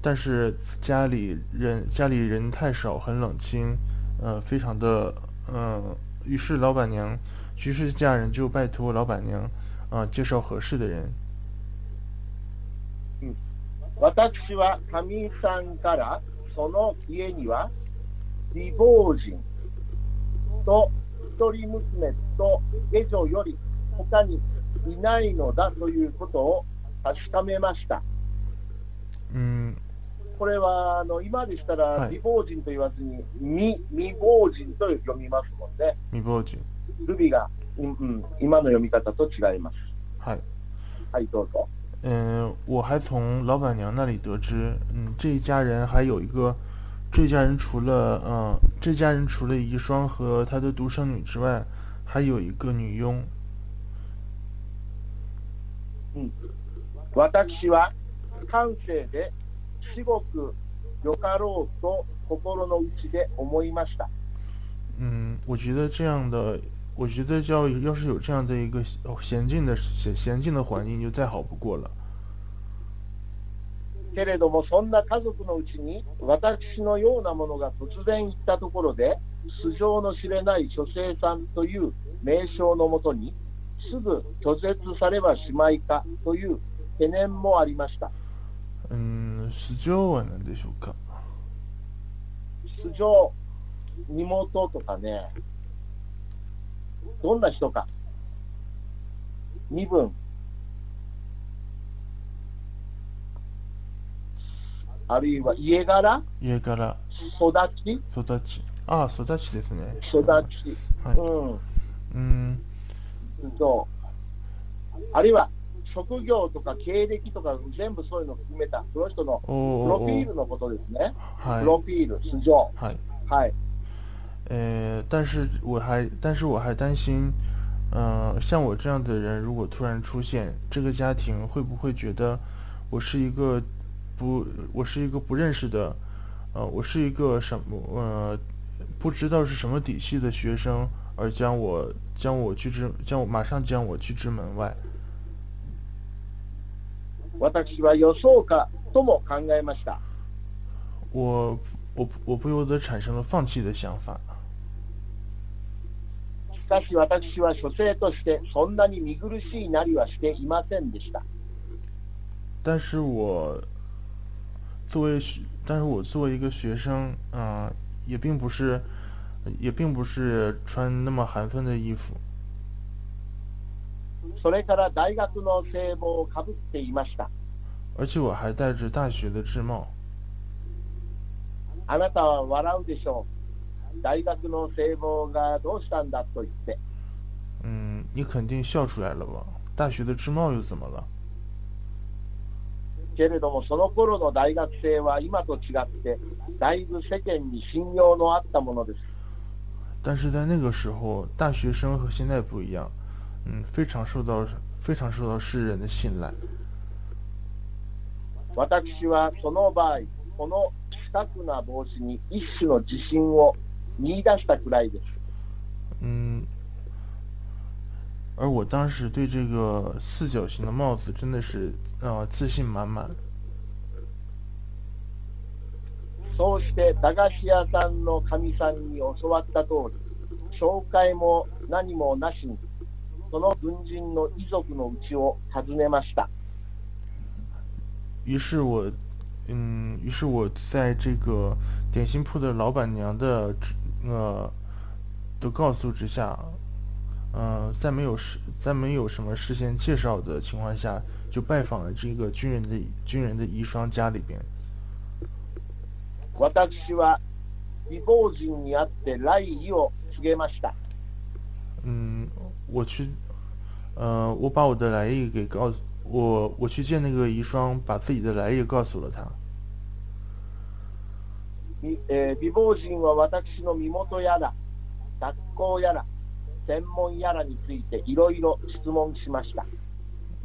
Speaker 2: 但是家里人家里人太少，很冷清，呃，非常的嗯，于是老板娘，于是家人就拜托老板娘。啊，介绍合适的人。
Speaker 1: 嗯，私は神さんからその家には美貌人と一人娘と下女より他にいないのだということを確かめました。
Speaker 2: うん。
Speaker 1: これはあの今でしたら美貌人と言わずに、未未亡人と読みますもんね。
Speaker 2: 未亡人。
Speaker 1: ルビが嗯嗯，今の読み方と違います。
Speaker 2: はい。
Speaker 1: はい、どうぞ。
Speaker 2: 嗯，我还从老板娘那里得知，嗯，这一家人还有一个，这家人除了嗯，这家人除了遗孀和他的独生女之外，还有一个女佣。
Speaker 1: 嗯，私は感性で至極よかろうと心の内で思いました。
Speaker 2: 嗯，我觉得这样的。我觉得，要要是有这样的一个娴静的娴娴静的环境，就再好不过了。
Speaker 1: けれども、そんな家族のうちに、私のようなものが突然行ったところで、素性の知れない書生さんという名称のもとに、すぐ拒絶さればしまいかという懸念もありました。
Speaker 2: うん、素性は何でしょうか？
Speaker 1: 素性、身元とかね。どんな人か。身分。あるいは家柄
Speaker 2: 家柄。
Speaker 1: 育ち
Speaker 2: 育ち。ああ、育ちですね。
Speaker 1: 育ち。はい、うん。うん。そう。あるいは、職業とか経歴とか全部そういうのを含めた、その人のプロフィールのことですね。
Speaker 2: はい、
Speaker 1: プロフィール、素性。
Speaker 2: はい。
Speaker 1: はい。
Speaker 2: 呃，但是我还，但是我还担心，嗯，像我这样的人，如果突然出现，这个家庭会不会觉得我是一个不，我是一个不认识的，呃，我是一个什么，呃，不知道是什么底细的学生，而将我将我拒之，将我马上将我拒之门外。
Speaker 1: 私は予想かとも考えました。
Speaker 2: 我我我不由得产生了放弃的想法。
Speaker 1: かし私は書生としてそんなに見苦しいなりはしていませんでした。
Speaker 2: 但是我作为，但是我作为一个学生，啊、呃，也并不是，也并不是穿那么寒酸的衣服。
Speaker 1: それから大学の制帽をかぶっていました。
Speaker 2: 而且我还戴着大学的制帽。
Speaker 1: あなたは笑うでしょう。大学の制帽がどうしたんだと言って。
Speaker 2: 嗯，你肯定笑出来了吧？大学的制帽又怎么了？
Speaker 1: けれども、その頃の大学生は今と違って、だいぶ世間に信用のあったものです。
Speaker 2: 但是在那个时候，大学生和现在不一样，嗯，非常受到非常受到世人的信赖。
Speaker 1: 私はその場合、この四角な帽子に一種の自信を見出したくらいです。
Speaker 2: 嗯，而我当时对这个四角形的帽子真的是呃自信满满。
Speaker 1: そうして駄菓子屋さんのかみさんに教わった通り、紹介も何もなしに、 その軍人の遺族の家を訪ねました。
Speaker 2: 于是我，嗯，于是我在这个点心铺的老板娘的。呃的告诉之下，呃，在没有事在没有什么事先介绍的情况下，就拜访了这个军人的军人的遗孀家里边。
Speaker 1: 私は異邦人に会って来意を告げました。
Speaker 2: 嗯， 我去，呃，我把我的来意给告诉我，我去见那个遗孀，把自己的来意告诉了他。
Speaker 1: えー、美貌人は私の身元やら、学校やら、専門やらについていろいろ質問しました。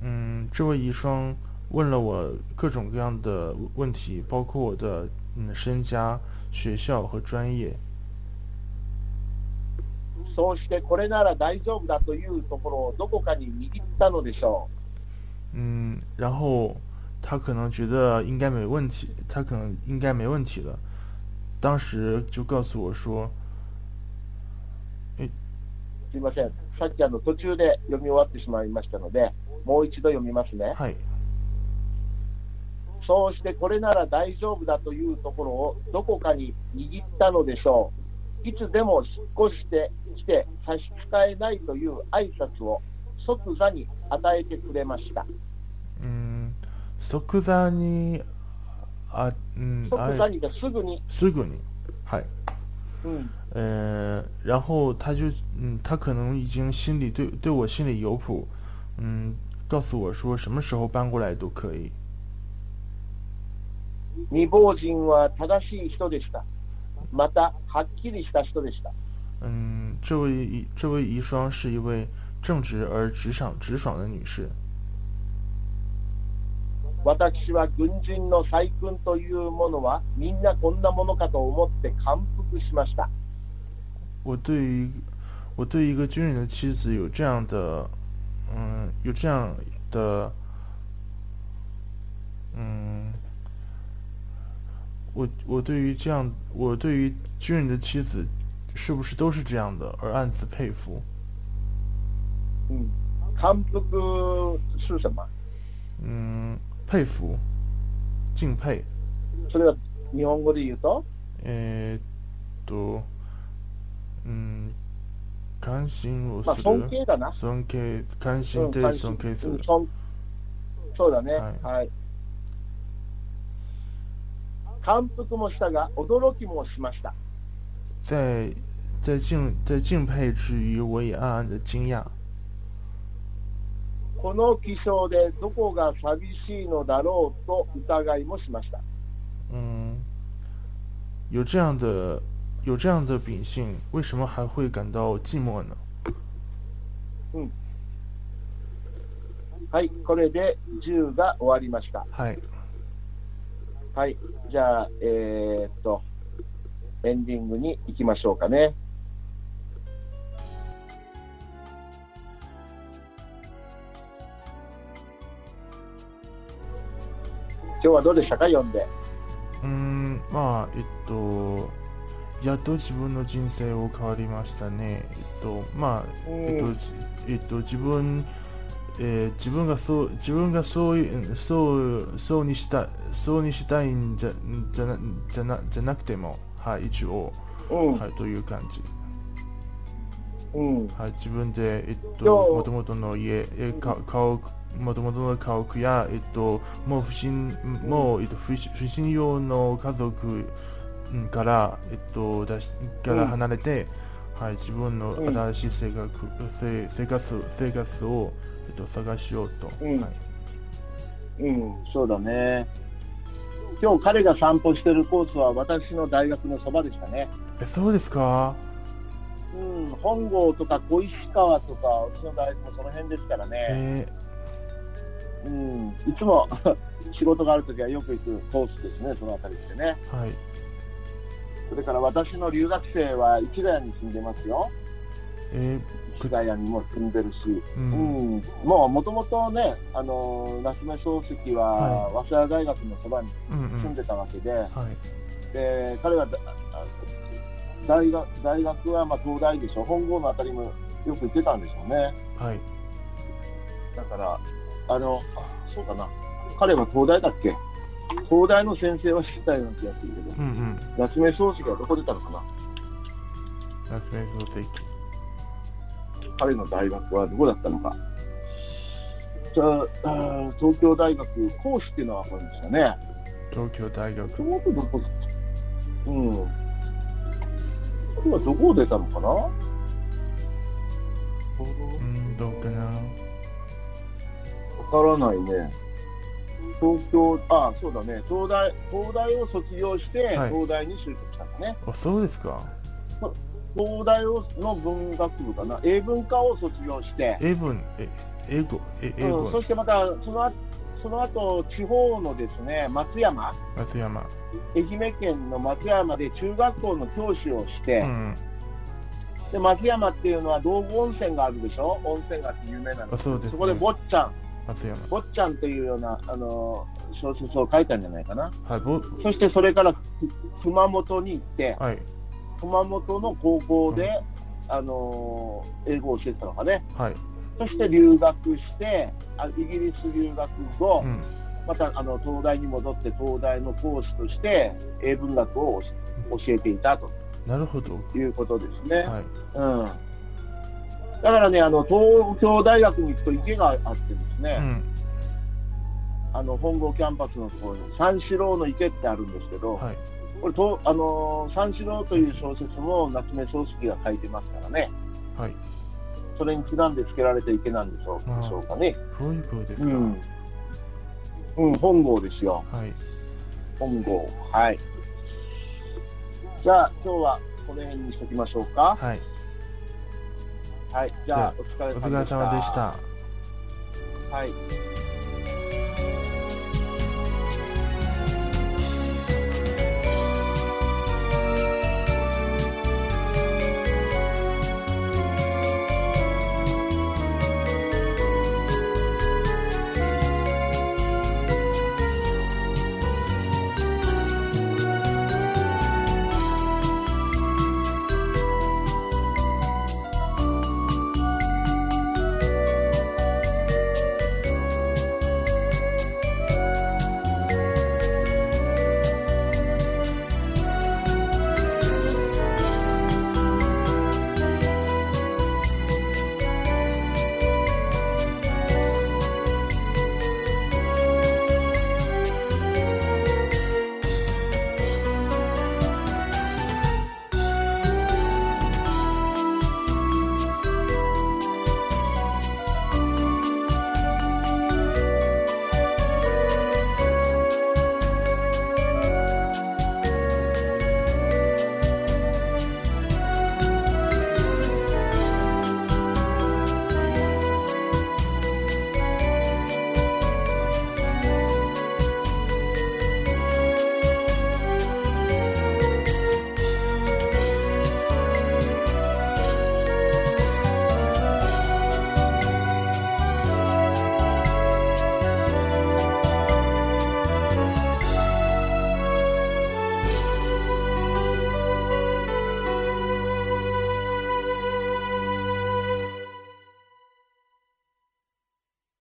Speaker 2: 嗯，这位遗孀问了我各种各样的问题，包括我的嗯身家、学校和专业。
Speaker 1: そうしてこれなら大丈夫だというところをどこかに握ったのでしょ
Speaker 2: 嗯，然后他可能觉得应该没问题，他可能应该没问题了。当时就告诉我说，
Speaker 1: う。すいません。さっきあの途中で読み終わってしまいましたので、もう一度読みますね。
Speaker 2: はい、
Speaker 1: そうしてこれなら大丈夫だというところをどこかに握ったのでしょう。いつでも引っ越してきて差し支えないという挨拶を即座に与えてくれました。
Speaker 2: 嗯，即座にあ、嗯，
Speaker 1: 即
Speaker 2: あ
Speaker 1: 座にですぐに、
Speaker 2: すぐに，はい。
Speaker 1: うん、
Speaker 2: 呃，然后他就，嗯，他可能已经心里对对我心里有谱，嗯，告诉我说什么时候搬过来都可以。
Speaker 1: 未亡人は正しい人でした。また、はっきりした人でした。
Speaker 2: 嗯，这位遗这位遗孀是一位正直而直爽直爽的女士。
Speaker 1: 私は軍人の再訓というものはみんなこんなものかと思って感服しました。
Speaker 2: 我对于我对一个军人的妻子有这样的，嗯，有这样的，嗯，我我对于这样，我对于军人的妻子是不是都是这样的，而暗自佩服。
Speaker 1: うん、感服是什么？
Speaker 2: 嗯，佩服，敬佩。
Speaker 1: それは日本語で言うと、
Speaker 2: えーっと、うん、関心を
Speaker 1: まあ、
Speaker 2: す
Speaker 1: 尊
Speaker 2: る。
Speaker 1: 敬だな。
Speaker 2: 尊敬、関
Speaker 1: うん
Speaker 2: 心で尊敬する。
Speaker 1: うん尊そうだね、
Speaker 2: は
Speaker 1: はいい。 感服もしたが、驚きもしました。
Speaker 2: 在在敬在敬佩之余，我也暗暗的惊讶。
Speaker 1: この気象でどこが寂しいのだろうと疑いもしました。
Speaker 2: 嗯，有这样的有这样的秉性，为什么还会感到寂寞呢？
Speaker 1: はい、これで10が終わりました。
Speaker 2: はい、
Speaker 1: はい、じゃあ、えーっと、エンディングに行きましょうかね。今日はどうでしたか、読んで？
Speaker 2: うん、まあえっと。やっと自分の人生を変わりましたね。えっと、まあ、えっと、じえっと、自分、えー自分がそう、自分がそういう、そう、そうにした、そうにしたいんじゃ、じゃな、じゃな、じゃなくても、はい、一応、
Speaker 1: うん、
Speaker 2: はい、という感じ。
Speaker 1: うん、
Speaker 2: はい、自分で、えっと、もともとの家、えか家屋、もともとの家屋や、えっと、もう不信、もう、えっと、不不信用の家族うんから、えっと、だしから離れて、はい、自分の
Speaker 1: うん。
Speaker 2: 新しい生活、せ生活、生活を、と、探しようと。
Speaker 1: うん
Speaker 2: はい、
Speaker 1: うん、そうだね。今日彼が散歩してるコースは私の大学のそばでしたね。
Speaker 2: え、そうですか？
Speaker 1: うん、本郷とか小石川とか、うちの大学もその辺ですからね。
Speaker 2: え
Speaker 1: うん、いつも (laughs) 仕事があるときはよく行くコースですね、その辺りってね。
Speaker 2: ーはい。
Speaker 1: それから私の留学生は市ヶ谷に住んでますよ。
Speaker 2: え
Speaker 1: 市も住んでるし。
Speaker 2: ー、う。
Speaker 1: うんん、もうもともとね、あの夏目漱石は
Speaker 2: は
Speaker 1: 早稲田大学のそばに。住んでたわけで、
Speaker 2: はい。
Speaker 1: で彼は大学大学はまあ東大でしょ、本郷のあたりもよく行ってたんでしょうね。
Speaker 2: はい。
Speaker 1: だから、あの、あそうかな、彼は東大だっけ？東大の先生は知ったような気がするけど、
Speaker 2: うんうん。
Speaker 1: 夏目漱石はどこ出たのかな？
Speaker 2: 夏目漱石。
Speaker 1: 彼の大学はどこだったのか。じゃあ、東京大学講師っていうのは分かるんですよね。
Speaker 2: 東京大学
Speaker 1: そ。の後どこ、うん。彼はどこを出たのかな
Speaker 2: うん、どうかな。
Speaker 1: わからないね。東京、あそうだね。東大、東大を卒業して、
Speaker 2: はい
Speaker 1: 東大に就職したのね。
Speaker 2: あ、そうですか。
Speaker 1: 東大をの文学部かな？英文科を卒業して、
Speaker 2: 英文、え、英語、え英語？
Speaker 1: うん、そしてまたその後その後地方のですね松山、
Speaker 2: 松山。
Speaker 1: 愛媛県の松山で中学校の教師をして、
Speaker 2: うん。
Speaker 1: で松山っていうのは道後温泉があるでしょ、温泉が有名なんで
Speaker 2: そうです、ね。
Speaker 1: そこで坊ちゃん、
Speaker 2: 松山。
Speaker 1: 坊ちゃんというようなあの小説を書いたんじゃないかな。
Speaker 2: はい、ぼ、
Speaker 1: そしてそれからく熊本に行って、
Speaker 2: はい、
Speaker 1: 熊本の高校で、あの英語を教えてたのかね。
Speaker 2: はい。
Speaker 1: そして留学して、あイギリス留学後、
Speaker 2: うん。
Speaker 1: またあの東大に戻って、東大の講師として英文学を教えていたと
Speaker 2: なるほど。
Speaker 1: いうことですね。
Speaker 2: はい。
Speaker 1: うん、だからねあの、東京大学に行くと池があってですね、
Speaker 2: うん。
Speaker 1: あの本郷キャンパスのところに三四郎の池ってあるんですけど、
Speaker 2: はい。
Speaker 1: これと、あの三四郎という小説も夏目漱石が書いてますからね、
Speaker 2: はい。
Speaker 1: それにちなんで付けられた池なんでしょうしょうかね。
Speaker 2: そういうことですか。
Speaker 1: うん、うん、本郷ですよ、
Speaker 2: はい。
Speaker 1: 本郷。はい。じゃあ、今日はこの辺にしときましょうか。
Speaker 2: はい。
Speaker 1: はい。じゃあ、お疲れ
Speaker 2: お疲れ
Speaker 1: 様でした。
Speaker 2: 様でした。
Speaker 1: はい。